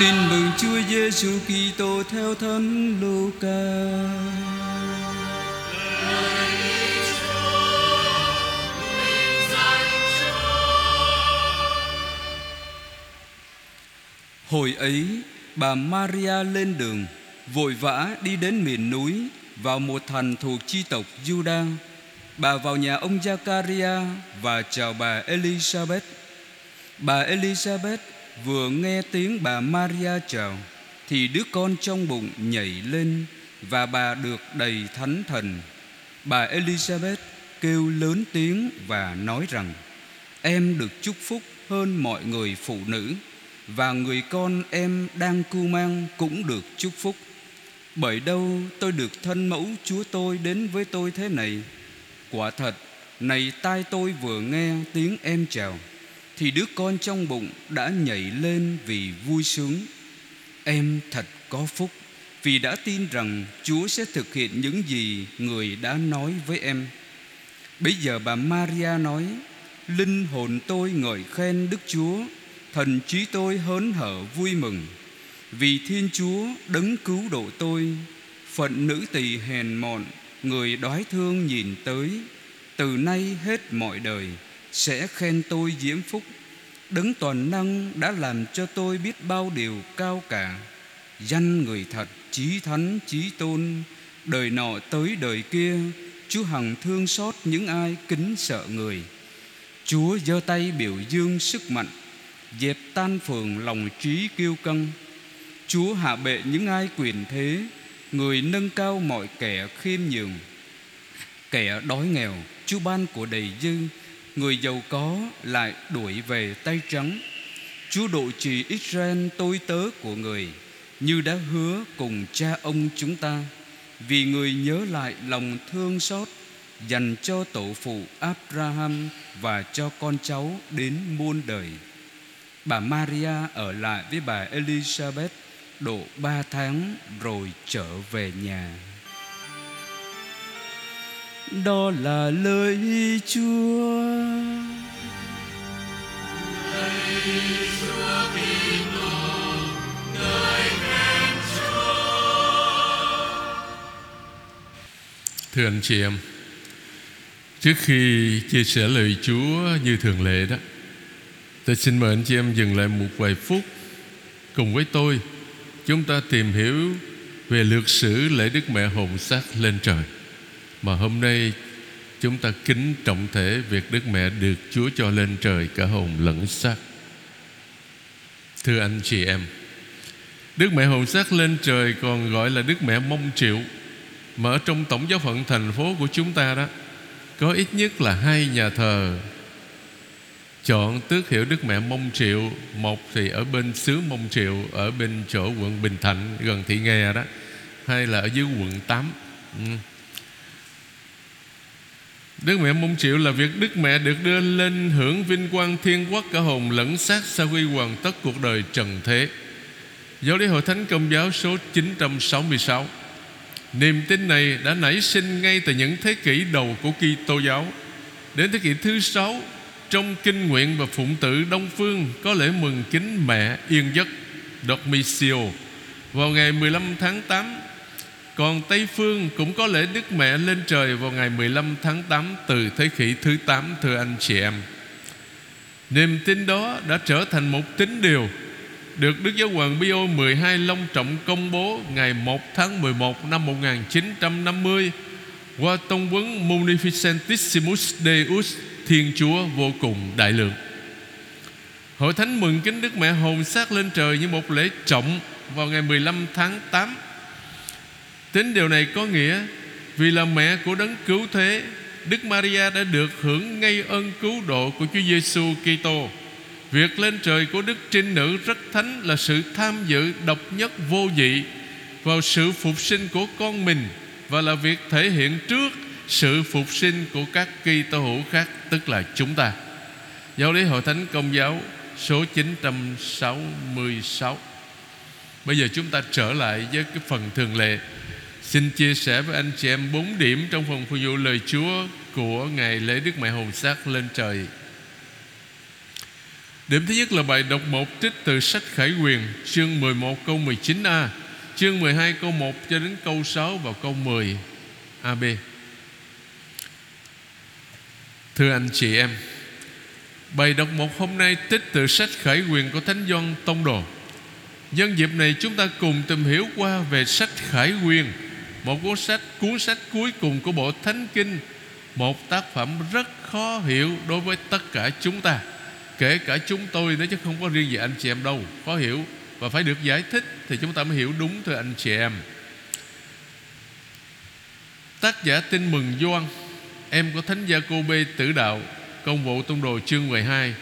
Tin mừng Chúa Giêsu Kitô theo Thánh Luca. Hồi ấy, bà Maria lên đường, vội vã đi đến miền núi, vào một thành thuộc chi tộc Juda. Bà vào nhà ông Zakaria và chào bà Elizabeth. Bà Elizabeth vừa nghe tiếng bà Maria chào, thì đứa con trong bụng nhảy lên và bà được đầy thánh thần. Bà Elizabeth kêu lớn tiếng và nói rằng: Em được chúc phúc hơn mọi người phụ nữ và người con em đang cưu mang cũng được chúc phúc. Bởi đâu tôi được thân mẫu Chúa tôi đến với tôi thế này Quả thật Này tai tôi vừa nghe tiếng em chào thì đứa con trong bụng đã nhảy lên vì vui sướng. Em thật có phúc, Vì đã tin rằng Chúa sẽ thực hiện những gì người đã nói với em. Bây giờ bà Maria nói, Linh hồn tôi ngợi khen Đức Chúa, Thần trí tôi hớn hở vui mừng. Vì Thiên Chúa đấng cứu độ tôi, Phận nữ tỳ hèn mọn, Người đói thương nhìn tới, Từ nay hết mọi đời Sẽ khen tôi diễm phúc. Đấng toàn năng đã làm cho tôi biết bao điều cao cả. Danh người thật, chí thánh, chí tôn. Đời nọ tới đời kia Chúa hằng thương xót những ai kính sợ người. Chúa giơ tay biểu dương sức mạnh Dẹp tan phường lòng trí kiêu căng. Chúa hạ bệ những ai quyền thế Người nâng cao mọi kẻ khiêm nhường. Kẻ đói nghèo Chúa ban của đầy dư Người giàu có lại đuổi về tay trắng. Chúa độ trì Israel tôi tớ của người, Như đã hứa cùng cha ông chúng ta. Vì người nhớ lại lòng thương xót, Dành cho tổ phụ Abraham Và cho con cháu đến muôn đời. Bà Maria ở lại với bà Elizabeth độ ba tháng rồi trở về nhà đó là lời Chúa. Lời Chúa Kitô, lời khen Chúa. Thưa anh chị em, trước khi chia sẻ lời Chúa như thường lệ đó, tôi xin mời anh chị em dừng lại một vài phút cùng với tôi chúng ta tìm hiểu về lược sử lễ Đức Mẹ Hồn Sắc lên trời mà hôm nay chúng ta kính trọng thể việc Đức Mẹ được Chúa cho lên trời cả hồn lẫn xác. Thưa anh chị em, Đức Mẹ Hồn xác lên trời còn gọi là Đức Mẹ Mông Triệu mà ở trong tổng giáo phận thành phố của chúng ta đó có ít nhất là hai nhà thờ chọn tước hiệu Đức Mẹ Mông Triệu một thì ở bên xứ Mông Triệu ở bên chỗ quận Bình Thạnh gần Thị Nghè đó hay là ở dưới quận 8 ừ. Đức Mẹ mong chịu là việc Đức Mẹ được đưa lên hưởng vinh quang thiên quốc cả hồn lẫn xác sau khi hoàn tất cuộc đời trần thế. Giáo lý Hội Thánh Công giáo số 966 Niềm tin này đã nảy sinh ngay từ những thế kỷ đầu của Kitô giáo. Đến thế kỷ thứ sáu, Trong kinh nguyện và phụng tử Đông Phương Có lễ mừng kính mẹ yên giấc Dormitio Vào ngày 15 tháng 8 còn Tây Phương cũng có lễ Đức Mẹ lên trời vào ngày 15 tháng 8 từ thế kỷ thứ 8 thưa anh chị em. Niềm tin đó đã trở thành một tín điều được Đức Giáo hoàng Pio 12 long trọng công bố ngày 1 tháng 11 năm 1950 qua tông vấn Munificentissimus Deus, Thiên Chúa vô cùng đại lượng. Hội Thánh mừng kính Đức Mẹ hồn xác lên trời như một lễ trọng vào ngày 15 tháng 8 Tính điều này có nghĩa, Vì là mẹ của đấng cứu thế, Đức Maria đã được hưởng ngay ơn cứu độ của Chúa Giêsu Kitô. Việc lên trời của Đức Trinh Nữ rất thánh là sự tham dự độc nhất vô dị vào sự phục sinh của con mình và là việc thể hiện trước sự phục sinh của các Kitô hữu khác, tức là chúng ta. Giáo lý Hội Thánh Công giáo, số 966. Bây giờ chúng ta trở lại với cái phần thường lệ Xin chia sẻ với anh chị em bốn điểm trong phần phục vụ lời Chúa của ngày lễ Đức Mẹ Hồn Sắc lên trời. Điểm thứ nhất là bài đọc một trích từ sách Khải Quyền chương 11 câu 19a, chương 12 câu 1 cho đến câu 6 và câu 10 AB. Thưa anh chị em, bài đọc một hôm nay trích từ sách Khải Quyền của Thánh Gioan Tông Đồ. Nhân dịp này chúng ta cùng tìm hiểu qua về sách Khải Quyền, một cuốn sách cuốn sách cuối cùng của bộ Thánh Kinh, một tác phẩm rất khó hiểu đối với tất cả chúng ta kể cả chúng tôi nữa chứ không có riêng về anh chị em đâu khó hiểu và phải được giải thích thì chúng ta mới hiểu đúng thưa anh chị em tác giả tin mừng Doan em của thánh gia cô bê tử đạo công vụ tông đồ chương 12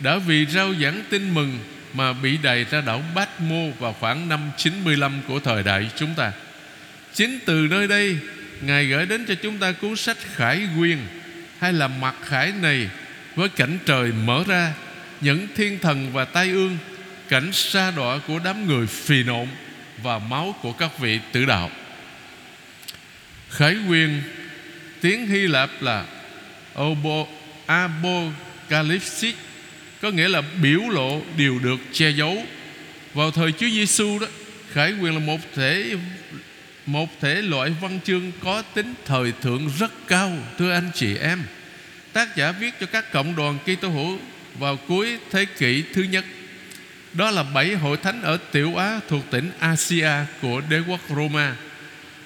đã vì rao giảng tin mừng mà bị đày ra đảo Bát Mô vào khoảng năm 95 của thời đại chúng ta. Chính từ nơi đây, Ngài gửi đến cho chúng ta cuốn sách Khải Quyên hay là Mặt Khải này với cảnh trời mở ra những thiên thần và tai ương cảnh sa đọa của đám người phì nộn và máu của các vị tử đạo. Khải quyền tiếng hy lạp là obo apocalypsis có nghĩa là biểu lộ điều được che giấu. Vào thời Chúa Giêsu đó khải quyền là một thể một thể loại văn chương có tính thời thượng rất cao thưa anh chị em tác giả viết cho các cộng đoàn Kitô hữu vào cuối thế kỷ thứ nhất. Đó là bảy hội thánh ở Tiểu Á thuộc tỉnh Asia của đế quốc Roma.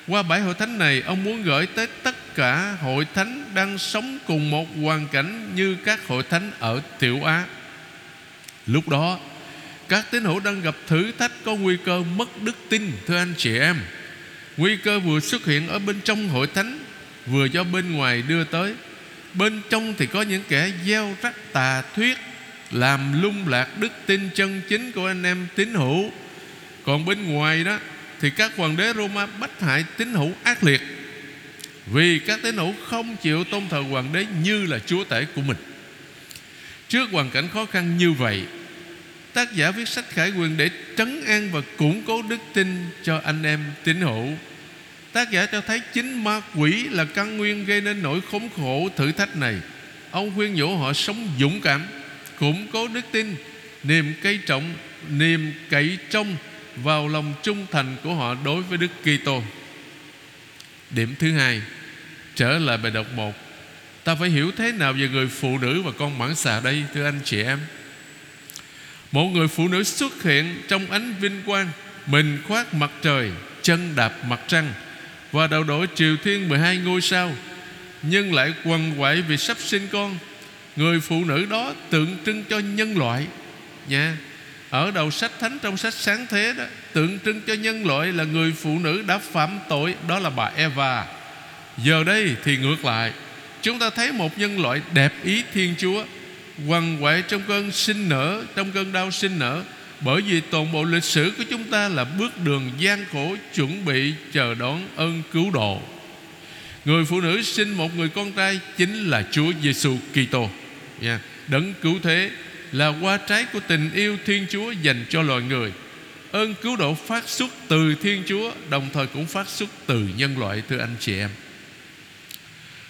Qua bảy hội thánh này, ông muốn gửi tới tất cả hội thánh đang sống cùng một hoàn cảnh như các hội thánh ở Tiểu Á. Lúc đó, các tín hữu đang gặp thử thách có nguy cơ mất đức tin, thưa anh chị em. Nguy cơ vừa xuất hiện ở bên trong hội thánh, vừa do bên ngoài đưa tới. Bên trong thì có những kẻ gieo rắc tà thuyết Làm lung lạc đức tin chân chính của anh em tín hữu. Còn bên ngoài đó Thì các hoàng đế Roma bách hại tín hữu ác liệt Vì các tín hữu không chịu tôn thờ hoàng đế như là chúa tể của mình. Trước hoàn cảnh khó khăn như vậy Tác giả viết sách khải quyền để trấn an và củng cố đức tin cho anh em tín hữu. Tác giả cho thấy chính ma quỷ là căn nguyên gây nên nỗi khốn khổ thử thách này. Ông khuyên nhủ họ sống dũng cảm, Củng cố đức tin, Niềm cây trọng, Niềm cậy trông Vào lòng trung thành của họ đối với Đức Kitô. Điểm thứ hai, Trở lại bài đọc một. Ta phải hiểu thế nào về người phụ nữ và con mãn xà đây, Thưa anh chị em? Một người phụ nữ xuất hiện trong ánh vinh quang, Mình khoác mặt trời, Chân đạp mặt trăng và đầu đội triều thiên 12 ngôi sao, nhưng lại quằn quại vì sắp sinh con. Người phụ nữ đó tượng trưng cho nhân loại. Nha, ở đầu sách thánh trong sách sáng thế đó, tượng trưng cho nhân loại là người phụ nữ đã phạm tội, đó là bà Eva. Giờ đây thì ngược lại, chúng ta thấy một nhân loại đẹp ý thiên chúa quằn quại trong cơn sinh nở, trong cơn đau sinh nở bởi vì toàn bộ lịch sử của chúng ta là bước đường gian khổ chuẩn bị chờ đón ơn cứu độ. Người phụ nữ sinh một người con trai chính là Chúa Giêsu Kitô. Yeah. Đấng cứu thế là qua trái của tình yêu Thiên Chúa dành cho loài người. Ơn cứu độ phát xuất từ Thiên Chúa, đồng thời cũng phát xuất từ nhân loại, thưa anh chị em.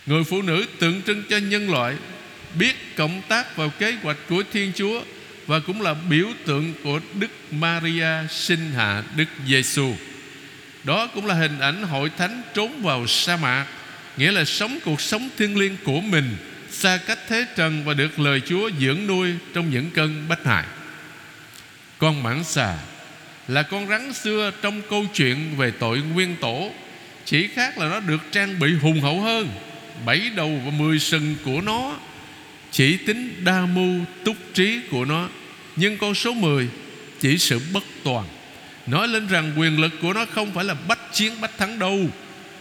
Người phụ nữ tượng trưng cho nhân loại biết cộng tác vào kế hoạch của Thiên Chúa và cũng là biểu tượng của Đức Maria sinh hạ Đức Giêsu. Đó cũng là hình ảnh hội thánh trốn vào sa mạc, nghĩa là sống cuộc sống thiêng liêng của mình, xa cách thế trần và được lời Chúa dưỡng nuôi trong những cơn bách hại. Con mãng xà là con rắn xưa trong câu chuyện về tội nguyên tổ, chỉ khác là nó được trang bị hùng hậu hơn, bảy đầu và mười sừng của nó chỉ tính đa mưu túc trí của nó, nhưng con số 10 chỉ sự bất toàn. Nói lên rằng quyền lực của nó không phải là bách chiến bách thắng đâu.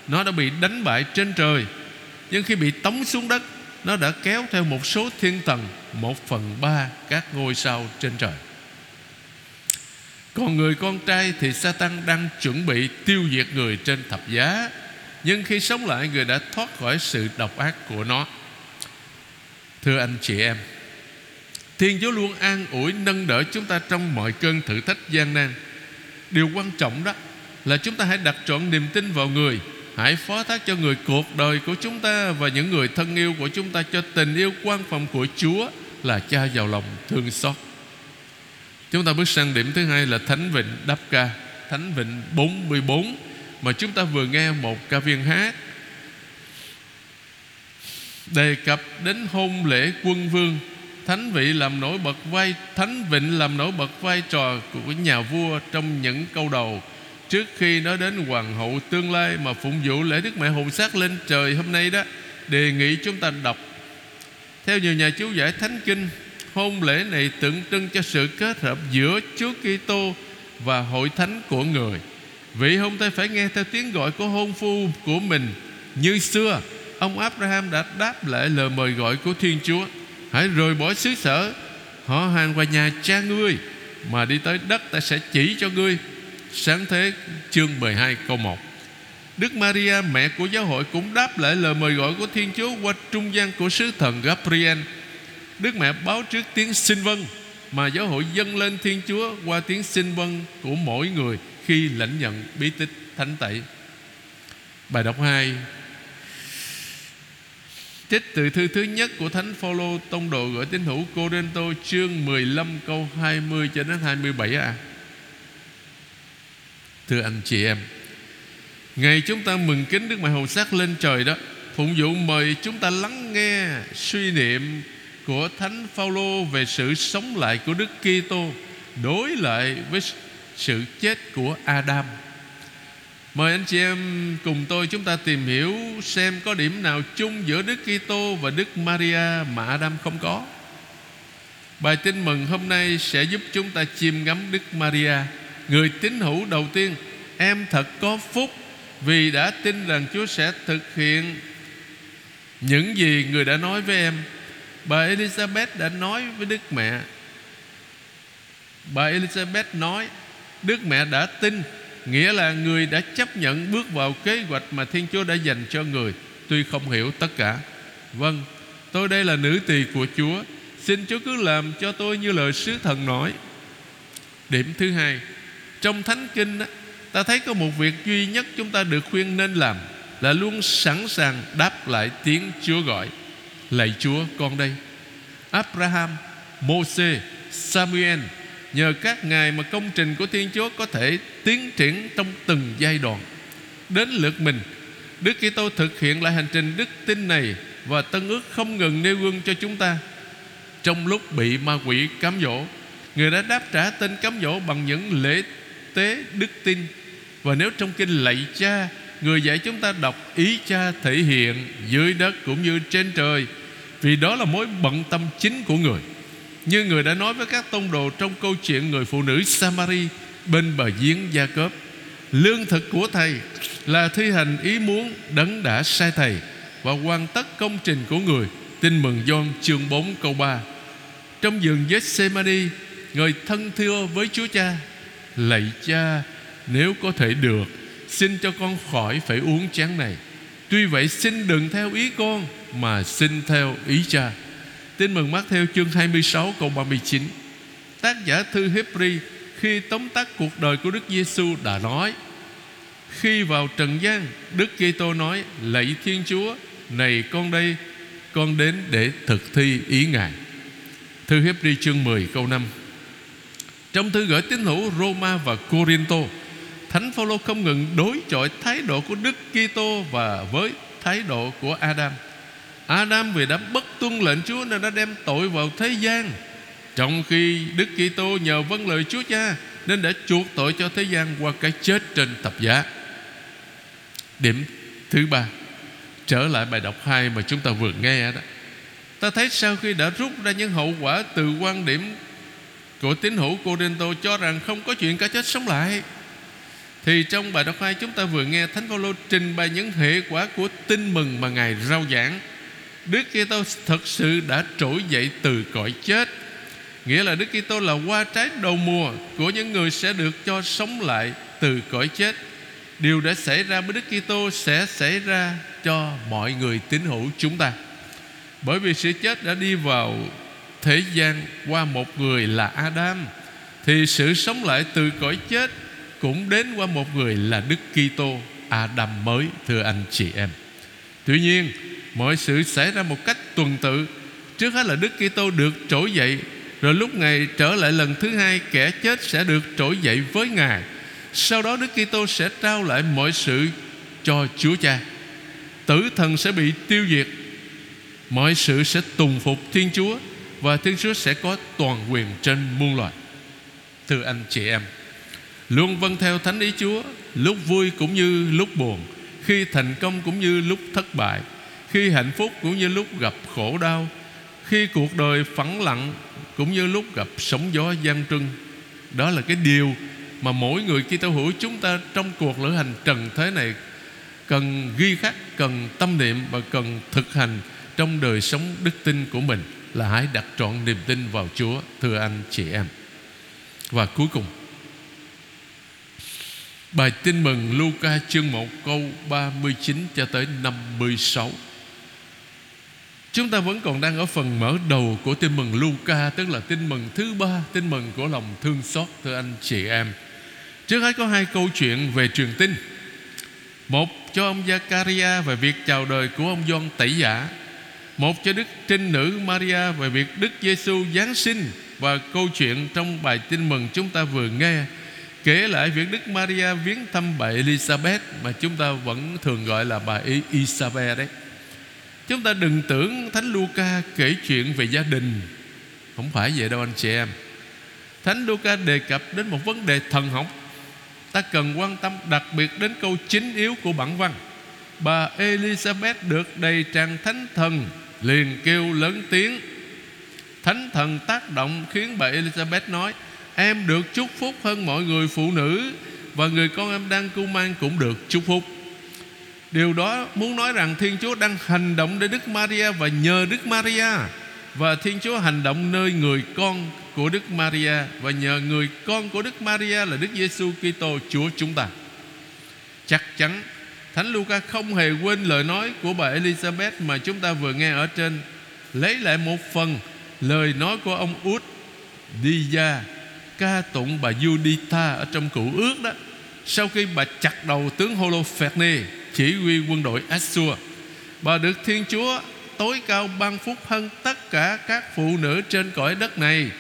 Nó đã bị đánh bại trên trời, nhưng khi bị tống xuống đất, nó đã kéo theo một số thiên tầng, một phần ba các ngôi sao trên trời. Còn người con trai thì Satan đang chuẩn bị tiêu diệt người trên thập giá, Nhưng khi sống lại, người đã thoát khỏi sự độc ác của nó. Thưa anh chị em, Thiên Chúa luôn an ủi, nâng đỡ chúng ta trong mọi cơn thử thách gian nan. Điều quan trọng đó là chúng ta hãy đặt trọn niềm tin vào người, Hãy phó thác cho người cuộc đời của chúng ta Và những người thân yêu của chúng ta Cho tình yêu quan phòng của Chúa Là cha giàu lòng thương xót. Chúng ta bước sang điểm thứ hai là Thánh Vịnh Đáp Ca, Thánh Vịnh 44 Mà chúng ta vừa nghe một ca viên hát Đề cập đến hôn lễ quân vương, Thánh vị làm nổi bật vai, Thánh Vịnh làm nổi bật vai trò của nhà vua Trong những câu đầu Trước khi nói đến hoàng hậu tương lai Mà phụng vụ lễ Đức Mẹ Hồn xác lên trời hôm nay đó, Đề nghị chúng ta đọc Theo nhiều nhà chú giải Thánh Kinh, Hôn lễ này tượng trưng cho sự kết hợp giữa Chúa Kitô và hội thánh của người. Vị hôn thê phải nghe theo tiếng gọi của hôn phu của mình, như xưa. Ông Abraham đã đáp lại lời mời gọi của Thiên Chúa. Hãy rời bỏ xứ sở, họ hàng và nhà cha ngươi mà đi tới đất ta sẽ chỉ cho ngươi. Sáng thế chương 12 câu 1. Đức Maria mẹ của giáo hội cũng đáp lại lời mời gọi của Thiên Chúa qua trung gian của sứ thần Gabriel Đức mẹ báo trước tiếng xin vâng mà giáo hội dâng lên Thiên Chúa qua tiếng xin vâng của mỗi người khi lãnh nhận bí tích thánh tẩy. Bài đọc 2 Trích từ thư thứ nhất của Thánh Phaolô tông đồ gửi tín hữu Cô-rinh-tô chương 15 câu 20 cho đến 27 à. Thưa anh chị em, ngày chúng ta mừng kính Đức Mẹ Hầu Sắc lên trời đó, phụng vụ mời chúng ta lắng nghe suy niệm của Thánh Phaolô về sự sống lại của Đức Kitô đối lại với sự chết của Adam. Mời anh chị em cùng tôi chúng ta tìm hiểu xem có điểm nào chung giữa Đức Kitô và Đức Maria mà Adam không có. Bài tin mừng hôm nay sẽ giúp chúng ta chiêm ngắm Đức Maria, người tín hữu đầu tiên. Em thật có phúc vì đã tin rằng Chúa sẽ thực hiện những gì người đã nói với em Bà Elizabeth đã nói với Đức Mẹ Bà Elizabeth nói Đức Mẹ đã tin Nghĩa là người đã chấp nhận bước vào kế hoạch Mà Thiên Chúa đã dành cho người. Tuy không hiểu tất cả. Vâng tôi đây là nữ tỳ của Chúa. Xin Chúa cứ làm cho tôi như lời sứ thần nói. Điểm thứ hai Trong Thánh Kinh Ta thấy có một việc duy nhất chúng ta được khuyên nên làm Là luôn sẵn sàng đáp lại tiếng Chúa gọi. Lạy Chúa con đây. Abraham, Moses, Samuel Nhờ các ngài mà công trình của Thiên Chúa Có thể tiến triển trong từng giai đoạn. Đến lượt mình, Đức Kitô thực hiện lại hành trình đức tin này Và tân ước không ngừng nêu gương cho chúng ta. Trong lúc bị ma quỷ cám dỗ, Người đã đáp trả tên cám dỗ Bằng những lễ tế đức tin. Và nếu trong kinh lạy cha, Người dạy chúng ta đọc ý cha thể hiện dưới đất cũng như trên trời, vì đó là mối bận tâm chính của người. Như người đã nói với các tông đồ Trong câu chuyện người phụ nữ Samari Bên bờ giếng Gia Cớp Lương thực của Thầy Là thi hành ý muốn đấng đã sai Thầy Và hoàn tất công trình của người. Tin mừng Gioan chương 4 câu 3 Trong vườn Gethsemane, Người thân thưa với Chúa Cha, Lạy Cha, Nếu có thể được, Xin cho con khỏi phải uống chén này. Tuy vậy xin đừng theo ý con, Mà xin theo ý cha. Tin mừng mắt theo chương 26 câu 39 Tác giả thư Hebri Khi tóm tắt cuộc đời của Đức Giêsu đã nói, Khi vào trần gian, Đức Kitô nói, Lạy Thiên Chúa, Này con đây, Con đến để thực thi ý Ngài Thư Hebri chương 10 câu 5 Trong thư gửi tín hữu Roma và Corinto, Thánh Phaolô không ngừng đối chọi thái độ của Đức Kitô và với thái độ của Adam. Adam vì đã bất tuân lệnh Chúa nên đã đem tội vào thế gian. Trong khi Đức Kitô nhờ vâng lời Chúa Cha nên đã chuộc tội cho thế gian qua cái chết trên thập giá. Điểm thứ ba, trở lại bài đọc 2 mà chúng ta vừa nghe đó. Ta thấy sau khi đã rút ra những hậu quả từ quan điểm của tín hữu Corinto cho rằng không có chuyện cả chết sống lại, thì trong bài đọc 2 chúng ta vừa nghe Thánh Phaolô trình bày những hệ quả của tin mừng mà Ngài rao giảng. Đức Kitô thật sự đã trỗi dậy từ cõi chết. Nghĩa là Đức Kitô là hoa trái đầu mùa của những người sẽ được cho sống lại từ cõi chết. Điều đã xảy ra với Đức Kitô sẽ xảy ra cho mọi người tín hữu chúng ta. Bởi vì sự chết đã đi vào thế gian qua một người là Adam thì sự sống lại từ cõi chết cũng đến qua một người là Đức Kitô Adam mới thưa anh chị em. Tuy nhiên, mọi sự xảy ra một cách tuần tự. Trước hết là Đức Kitô được trỗi dậy, Rồi lúc ngày trở lại lần thứ hai, Kẻ chết sẽ được trỗi dậy với Ngài. Sau đó Đức Kitô sẽ trao lại mọi sự cho Chúa Cha. Tử thần sẽ bị tiêu diệt. Mọi sự sẽ tùng phục Thiên Chúa Và Thiên Chúa sẽ có toàn quyền trên muôn loài. Thưa anh chị em, Luôn vâng theo thánh ý Chúa, Lúc vui cũng như lúc buồn, Khi thành công cũng như lúc thất bại. Khi hạnh phúc cũng như lúc gặp khổ đau Khi cuộc đời phẳng lặng Cũng như lúc gặp sóng gió gian trưng. Đó là cái điều Mà mỗi người Kitô hữu chúng ta Trong cuộc lữ hành trần thế này Cần ghi khắc, cần tâm niệm Và cần thực hành Trong đời sống đức tin của mình Là hãy đặt trọn niềm tin vào Chúa Thưa anh chị em. Và cuối cùng Bài tin mừng Luca chương 1 câu 39 cho tới 56 Chúng ta vẫn còn đang ở phần mở đầu của tin mừng Luca, Tức là tin mừng thứ ba, Tin mừng của lòng thương xót, thưa anh chị em. Trước hết có hai câu chuyện về truyền tin. Một cho ông Zakaria về việc chào đời của ông John Tẩy Giả. Một cho Đức Trinh Nữ Maria về việc Đức Giêsu Giáng sinh. Và câu chuyện trong bài tin mừng chúng ta vừa nghe Kể lại việc Đức Maria viếng thăm bà Elizabeth Mà chúng ta vẫn thường gọi là bà e-, Isabel đấy. Chúng ta đừng tưởng Thánh Luca kể chuyện về gia đình. Không phải vậy đâu anh chị em. Thánh Luca đề cập đến một vấn đề thần học. Ta cần quan tâm đặc biệt đến câu chính yếu của bản văn. Bà Elizabeth được đầy tràn thánh thần, Liền kêu lớn tiếng. Thánh thần tác động khiến bà Elizabeth nói, Em được chúc phúc hơn mọi người phụ nữ Và người con em đang cưu mang cũng được chúc phúc. Điều đó muốn nói rằng Thiên Chúa đang hành động để Đức Maria Và nhờ Đức Maria. Và Thiên Chúa hành động nơi người con của Đức Maria Và nhờ người con của Đức Maria là Đức Giêsu Kitô, Chúa chúng ta. Chắc chắn, Thánh Luca không hề quên lời nói của bà Elizabeth Mà chúng ta vừa nghe ở trên. Lấy lại một phần lời nói của ông Út Đi ra ca tụng bà Juditha ở trong cựu ước đó. Sau khi bà chặt đầu tướng Holofernes chỉ huy quân đội Assur. Bà được Thiên Chúa tối cao ban phúc hơn tất cả các phụ nữ trên cõi đất này.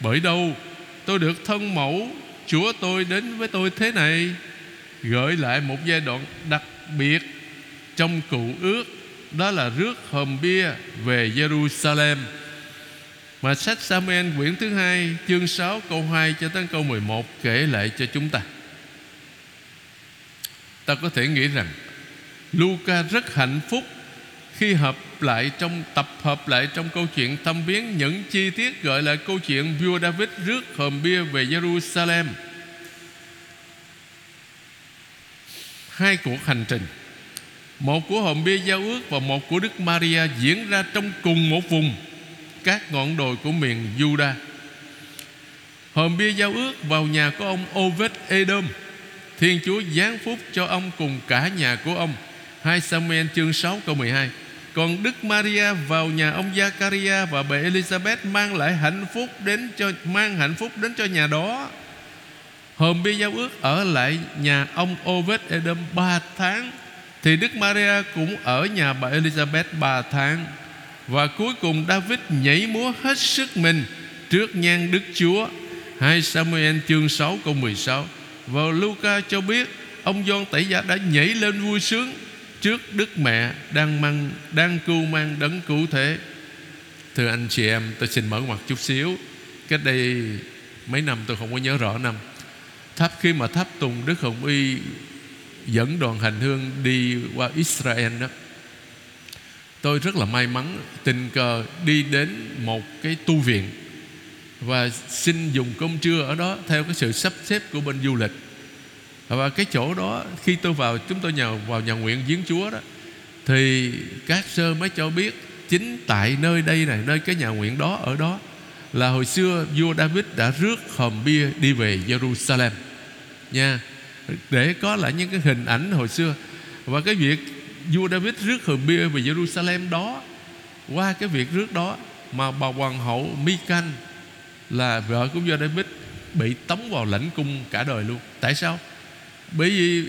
Bởi đâu tôi được thân mẫu Chúa tôi đến với tôi thế này? Gợi lại một giai đoạn đặc biệt Trong cựu ước, Đó là rước hòm bia về Jerusalem. Mà sách Samuel quyển thứ hai, Chương 6 câu 2 cho tới câu 11 Kể lại cho chúng ta. Ta có thể nghĩ rằng Luca rất hạnh phúc Khi hợp lại trong, Tập hợp lại trong câu chuyện thăm viếng Những chi tiết gọi là câu chuyện Vua David rước hòm bia về Jerusalem Hai cuộc hành trình, Một của hòm bia giao ước Và một của Đức Maria diễn ra trong cùng một vùng, các ngọn đồi của miền Juda. Hòm bia giao ước vào nhà của ông Ovid Edom. Thiên Chúa giáng phúc cho ông cùng cả nhà của ông. 2 Samuel chương 6 câu 12. Còn Đức Maria vào nhà ông Zakaria và bà Elizabeth mang lại hạnh phúc đến cho, mang hạnh phúc đến cho nhà đó. Hôm bia giao ước ở lại nhà ông Ovid Edom 3 tháng, thì Đức Maria cũng ở nhà bà Elizabeth 3 tháng. Và cuối cùng David nhảy múa hết sức mình Trước nhan Đức Chúa 2 Samuel chương 6 câu 16 và Luca cho biết, Ông Gioan Tẩy Giả đã nhảy lên vui sướng Trước Đức Mẹ đang mang, đang cưu mang đấng cứu thế. Thưa anh chị em, Tôi xin mở ngoặt chút xíu. Cách đây mấy năm tôi không có nhớ rõ năm. Tháp khi mà tháp tùng Đức Hồng Y Dẫn đoàn hành hương đi qua Israel đó, tôi rất là may mắn, tình cờ đi đến một cái tu viện và xin dùng cơm trưa ở đó theo cái sự sắp xếp của bên du lịch. Và cái chỗ đó, khi tôi vào, chúng tôi nhờ vào nhà nguyện giếng chúa đó, thì các sơ mới cho biết, chính tại nơi đây này, nơi cái nhà nguyện đó, ở đó, là hồi xưa vua David đã rước hòm bia đi về Jerusalem. Nha, để có lại những cái hình ảnh hồi xưa. Và cái việc vua David rước hòm bia về Jerusalem đó, qua cái việc rước đó, mà bà hoàng hậu Mikan là vợ của vua David bị tống vào lãnh cung cả đời luôn. Tại sao? Bởi vì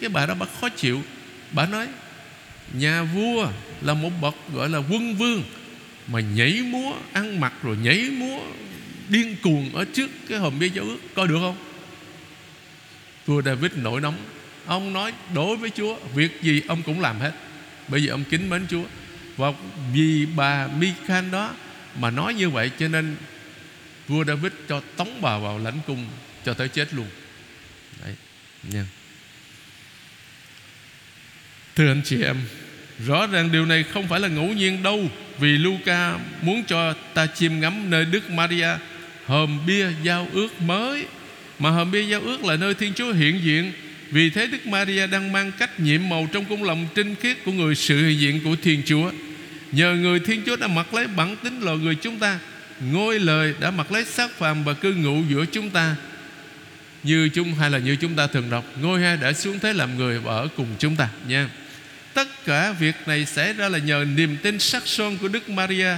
cái bà đó bà khó chịu. Bà nói, nhà vua là một bậc gọi là quân vương mà nhảy múa ăn mặc rồi nhảy múa điên cuồng ở trước cái hòm bia giao ước. Coi được không? Vua David nổi nóng. Ông nói, đối với Chúa, việc gì ông cũng làm hết. Bởi vì ông kính mến Chúa. Và vì bà Mikan đó mà nói như vậy, cho nên vua David cho tống bà vào lãnh cung cho tới chết luôn. Đấy, nha. Thưa anh chị em, rõ ràng điều này không phải là ngẫu nhiên đâu, vì Luca muốn cho ta chiêm ngắm nơi Đức Maria hòm bia giao ước mới. Mà hòm bia giao ước là nơi Thiên Chúa hiện diện, vì thế Đức Maria đang mang cách nhiệm màu trong cung lòng trinh khiết của người sự hiện diện của Thiên Chúa. Nhờ người Thiên Chúa đã mặc lấy bản tính loài người chúng ta Ngôi lời đã mặc lấy xác phàm và cư ngụ giữa chúng ta. Như chúng, hay là như chúng ta thường đọc, Ngôi hai đã xuống thế làm người và ở cùng chúng ta, nha. Tất cả việc này xảy ra là nhờ niềm tin sắc son của Đức Maria.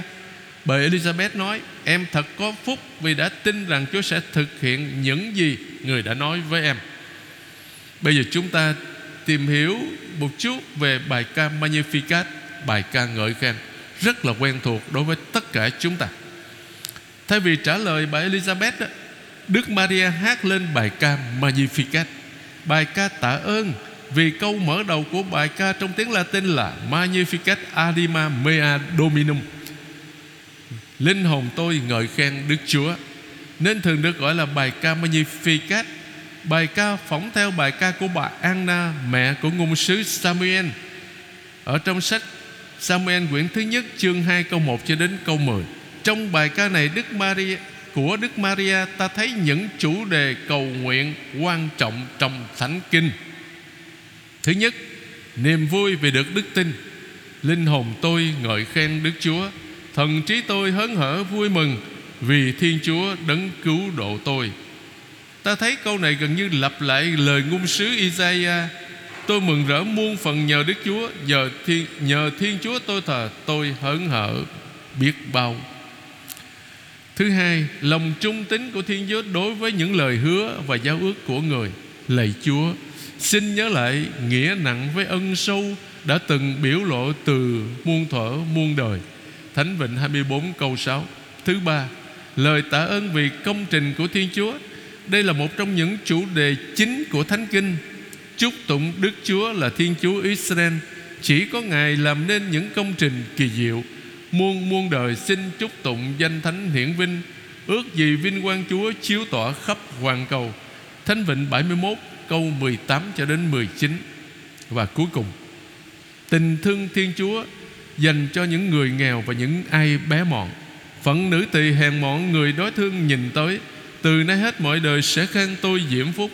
Bởi Elizabeth nói, Em thật có phúc vì đã tin rằng Chúa sẽ thực hiện những gì Người đã nói với em. Bây giờ chúng ta tìm hiểu một chút về bài ca Magnificat, Bài ca ngợi khen, Rất là quen thuộc đối với tất cả chúng ta. Thay vì trả lời bà Elizabeth đó, Đức Maria hát lên bài ca Magnificat. Bài ca tạ ơn Vì câu mở đầu của bài ca trong tiếng Latin là Magnificat adima mea dominum. Linh hồn tôi ngợi khen Đức Chúa Nên thường được gọi là bài ca Magnificat. Bài ca phỏng theo bài ca của bà Anna Mẹ của ngôn sứ Samuel. Ở trong sách Samuel quyển thứ nhất chương 2 câu 1 cho đến câu 10 trong bài ca này Đức Maria của Đức Maria ta thấy những chủ đề cầu nguyện quan trọng trong Thánh Kinh. Thứ nhất, niềm vui vì được đức tin. Linh hồn tôi ngợi khen Đức Chúa, thần trí tôi hớn hở vui mừng vì Thiên Chúa đấng cứu độ tôi. Ta thấy câu này gần như lặp lại lời ngôn sứ Isaiah Tôi mừng rỡ muôn phần nhờ Đức Chúa Nhờ thiên, nhờ thiên Chúa tôi thờ Tôi hớn hở biết bao Thứ hai, Lòng trung tín của Thiên Chúa Đối với những lời hứa và giao ước của người, Lạy Chúa. Xin nhớ lại nghĩa nặng với ân sâu Đã từng biểu lộ từ muôn thuở muôn đời. Thánh Vịnh 24 câu 6 Thứ ba, Lời tạ ơn vì công trình của Thiên Chúa. Đây là một trong những chủ đề chính của Thánh Kinh. Chúc tụng Đức Chúa là Thiên Chúa Israel. Chỉ có Ngài làm nên những công trình kỳ diệu. Muôn muôn đời xin chúc tụng danh thánh hiển vinh. Ước gì vinh quang Chúa chiếu tỏa khắp hoàn cầu. Thánh Vịnh 71 câu 18 cho đến 19 Và cuối cùng, Tình thương Thiên Chúa Dành cho những người nghèo và những ai bé mọn. Phận nữ tỳ hèn mọn người đối thương nhìn tới. Từ nay hết mọi đời sẽ khen tôi diễm phúc.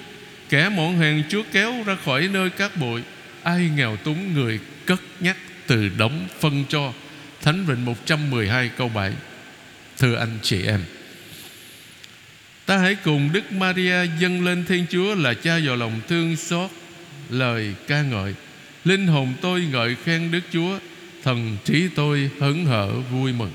Kẻ mọn hèn Chúa kéo ra khỏi nơi cát bụi. Ai nghèo túng người cất nhắc từ đống phân cho. Thánh Vịnh 112 câu 7 Thưa anh chị em, Ta hãy cùng Đức Maria dâng lên Thiên Chúa là cha vào lòng thương xót, Lời ca ngợi. Linh hồn tôi ngợi khen Đức Chúa, Thần trí tôi hớn hở vui mừng.